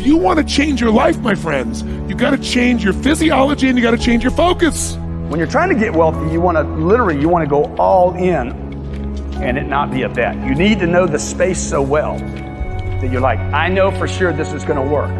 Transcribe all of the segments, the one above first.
If you want to change your life, my friends, you got to change your physiology and you got to change your focus. When you're trying to get wealthy, you want to literally you want to go all in and it not be a bet. You need to know the space so well that you're like, I know for sure this is going to work.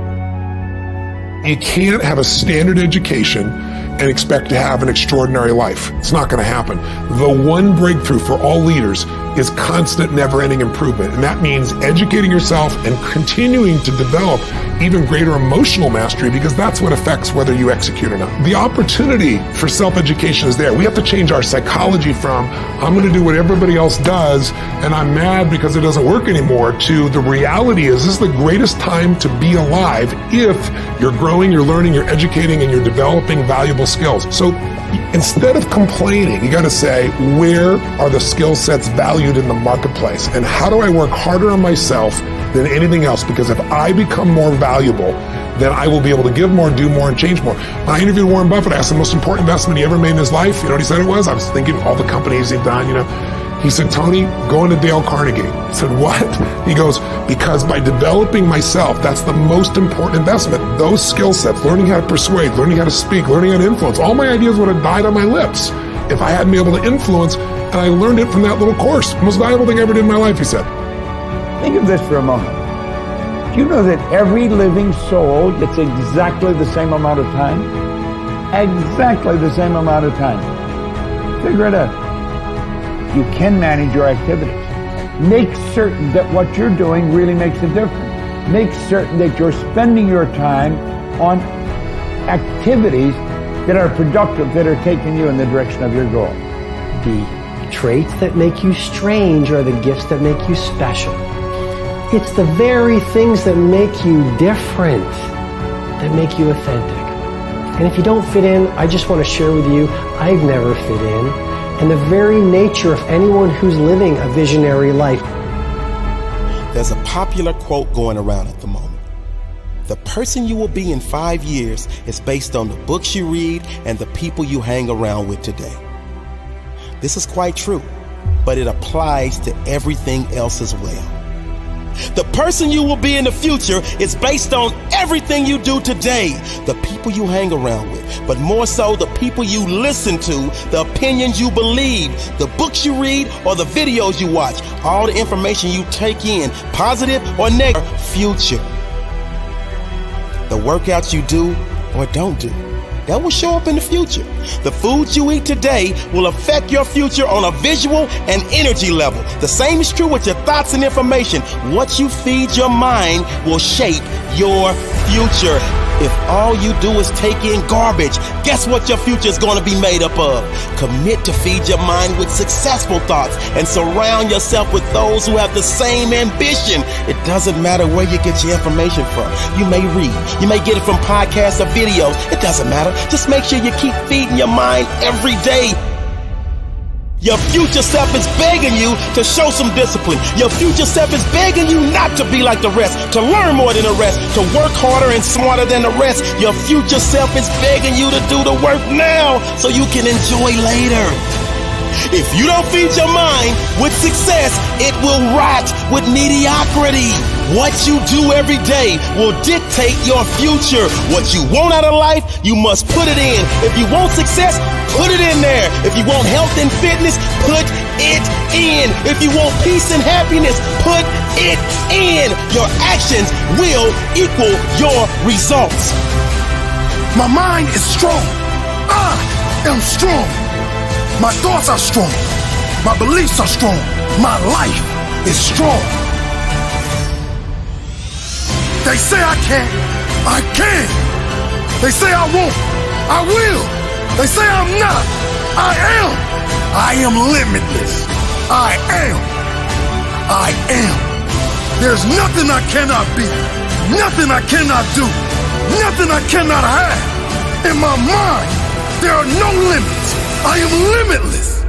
You can't have a standard education and expect to have an extraordinary life. It's not going to happen. The one breakthrough for all leaders is constant, never ending improvement. And that means educating yourself and continuing to develop even greater emotional mastery because that's what affects whether you execute or not. The opportunity for self education is there. We have to change our psychology from, I'm going to do what everybody else does and I'm mad because it doesn't work anymore, to the reality is this is the greatest time to be alive if you're growing, you're learning, you're educating, and you're developing valuable skills. So instead of complaining, you got to say, where are the skill sets valued in the marketplace? And how do I work harder on myself than anything else? Because if I become more valuable, then I will be able to give more, do more, and change more. When I interviewed Warren Buffett, I asked the most important investment he ever made in his life. You know what he said it was? I was thinking of all the companies he'd done, you know. He said, Tony, go into Dale Carnegie. I said, what? He goes, because by developing myself, that's the most important investment. Those skill sets, learning how to persuade, learning how to speak, learning how to influence, all my ideas would have died on my lips if I hadn't been able to influence. And I learned it from that little course. Most valuable thing I ever did in my life, he said. Think of this for a moment. Do you know that every living soul gets exactly the same amount of time? Exactly the same amount of time. Figure it out you can manage your activities. Make certain that what you're doing really makes a difference. Make certain that you're spending your time on activities that are productive, that are taking you in the direction of your goal. The traits that make you strange are the gifts that make you special. It's the very things that make you different that make you authentic. And if you don't fit in, I just want to share with you, I've never fit in and the very nature of anyone who's living a visionary life. There's a popular quote going around at the moment. The person you will be in five years is based on the books you read and the people you hang around with today. This is quite true, but it applies to everything else as well. The person you will be in the future is based on everything you do today, the people you hang around with, but more so the people you listen to, the opinions you believe, the books you read, or the videos you watch, all the information you take in, positive or negative, future. The workouts you do or don't do that will show up in the future. The foods you eat today will affect your future on a visual and energy level. The same is true with your thoughts and information. What you feed your mind will shape your future. If all you do is take in garbage, guess what your future is going to be made up of? Commit to feed your mind with successful thoughts and surround yourself with those who have the same ambition. It doesn't matter where you get your information from. You may read, you may get it from podcasts or videos. It doesn't matter. Just make sure you keep feeding your mind every day. Your future self is begging you to show some discipline. Your future self is begging you not to be like the rest, to learn more than the rest, to work harder and smarter than the rest. Your future self is begging you to do the work now so you can enjoy later. If you don't feed your mind with success, it will rot with mediocrity. What you do every day will dictate your future. What you want out of life, you must put it in. If you want success, put it in there. If you want health and fitness, put it in. If you want peace and happiness, put it in. Your actions will equal your results. My mind is strong. I am strong. My thoughts are strong. My beliefs are strong. My life is strong. They say I can't. I can. They say I won't. I will. They say I'm not. I am. I am limitless. I am. I am. There's nothing I cannot be. Nothing I cannot do. Nothing I cannot have. In my mind, there are no limits. I am limitless.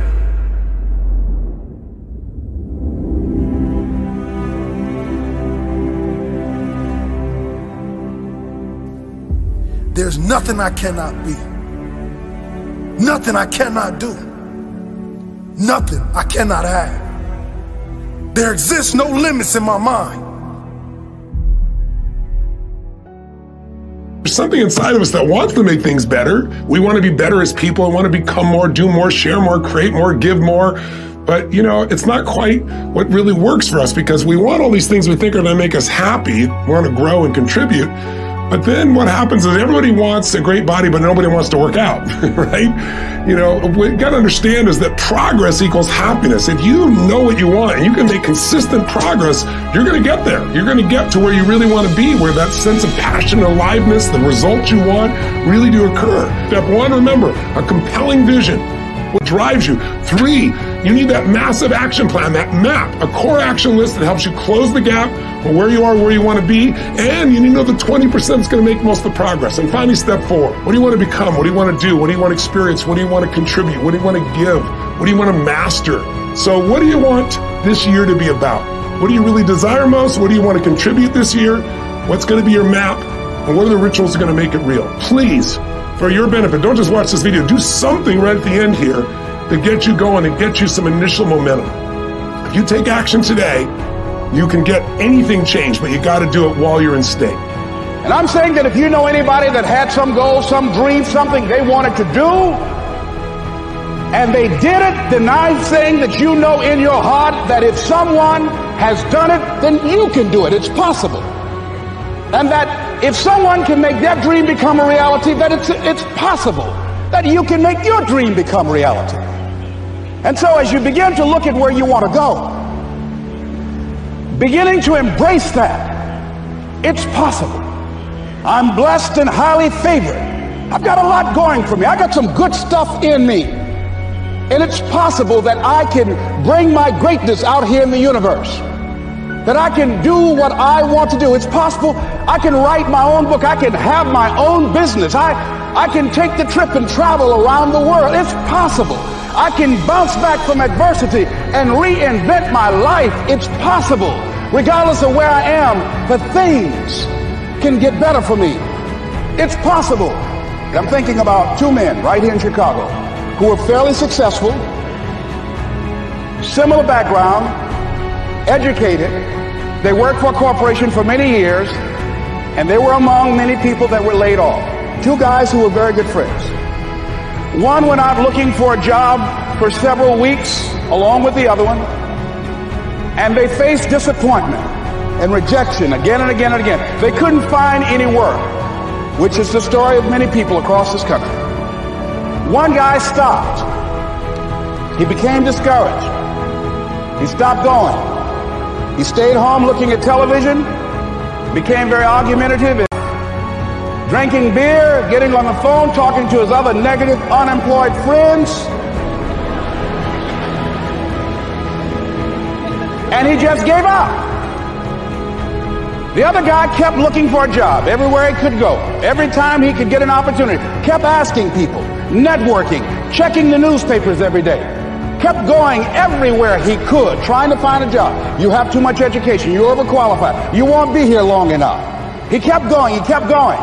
There's nothing I cannot be. Nothing I cannot do. Nothing I cannot have. There exists no limits in my mind. There's something inside of us that wants to make things better. We want to be better as people. and want to become more, do more, share more, create more, give more. But you know, it's not quite what really works for us because we want all these things we think are going to make us happy, we want to grow and contribute. But then what happens is everybody wants a great body, but nobody wants to work out, right? You know, what you got to understand is that progress equals happiness. If you know what you want and you can make consistent progress, you're going to get there. You're going to get to where you really want to be, where that sense of passion, aliveness, the results you want really do occur. Step one, remember, a compelling vision what drives you. Three, you need that massive action plan, that map, a core action list that helps you close the gap from where you are, where you want to be, and you need to know the 20% is going to make most of the progress. And finally, step four, what do you want to become? What do you want to do? What do you want to experience? What do you want to contribute? What do you want to give? What do you want to master? So what do you want this year to be about? What do you really desire most? What do you want to contribute this year? What's going to be your map? And what are the rituals that are going to make it real? Please for your benefit. Don't just watch this video. Do something right at the end here to get you going and get you some initial momentum. If you take action today, you can get anything changed, but you got to do it while you're in state. And I'm saying that if you know anybody that had some goal, some dream, something they wanted to do, and they did it, then I'm saying that you know in your heart that if someone has done it, then you can do it. It's possible. And that if someone can make their dream become a reality, that it's, it's possible that you can make your dream become reality. And so as you begin to look at where you want to go, beginning to embrace that, it's possible. I'm blessed and highly favored. I've got a lot going for me. I got some good stuff in me. And it's possible that I can bring my greatness out here in the universe that I can do what I want to do. It's possible I can write my own book. I can have my own business. I, I can take the trip and travel around the world. It's possible. I can bounce back from adversity and reinvent my life. It's possible. Regardless of where I am, the things can get better for me. It's possible. I'm thinking about two men right here in Chicago who are fairly successful, similar background, educated. They worked for a corporation for many years, and they were among many people that were laid off. Two guys who were very good friends. One went out looking for a job for several weeks along with the other one, and they faced disappointment and rejection again and again and again. They couldn't find any work, which is the story of many people across this country. One guy stopped. He became discouraged. He stopped going. He stayed home looking at television, became very argumentative, drinking beer, getting on the phone, talking to his other negative, unemployed friends. And he just gave up. The other guy kept looking for a job everywhere he could go. Every time he could get an opportunity, kept asking people, networking, checking the newspapers every day kept going everywhere he could, trying to find a job. You have too much education. You're overqualified. You won't be here long enough. He kept going. He kept going.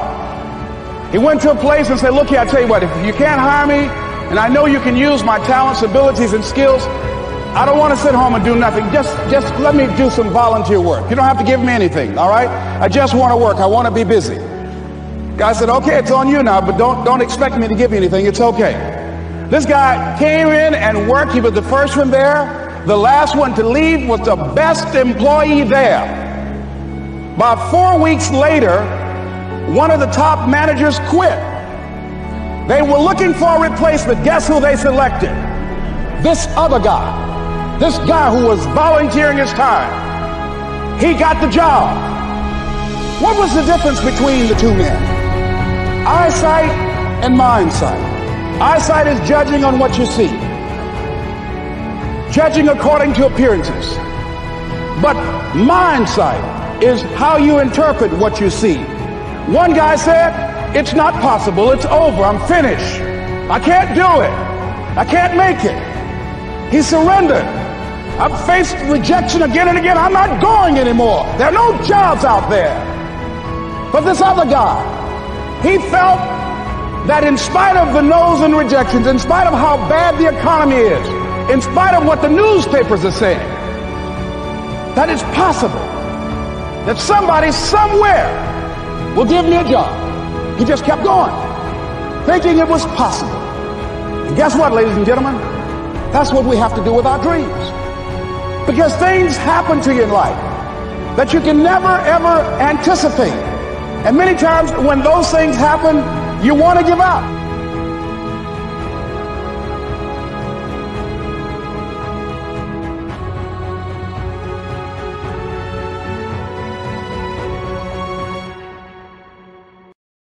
He went to a place and said, look here, I tell you what, if you can't hire me, and I know you can use my talents, abilities, and skills, I don't want to sit home and do nothing. Just, just let me do some volunteer work. You don't have to give me anything, all right? I just want to work. I want to be busy. Guy said, okay, it's on you now, but don't, don't expect me to give you anything. It's okay. This guy came in and worked. He was the first one there. The last one to leave was the best employee there. About four weeks later, one of the top managers quit. They were looking for a replacement. Guess who they selected? This other guy. This guy who was volunteering his time. He got the job. What was the difference between the two men? Eyesight and mindsight. Eyesight is judging on what you see, judging according to appearances. But mind sight is how you interpret what you see. One guy said, It's not possible, it's over, I'm finished. I can't do it, I can't make it. He surrendered. I've faced rejection again and again. I'm not going anymore. There are no jobs out there. But this other guy, he felt that in spite of the no's and rejections, in spite of how bad the economy is, in spite of what the newspapers are saying, that it's possible that somebody somewhere will give me a job. He just kept going, thinking it was possible. And guess what, ladies and gentlemen? That's what we have to do with our dreams. Because things happen to you in life that you can never ever anticipate. And many times when those things happen, you want to give up.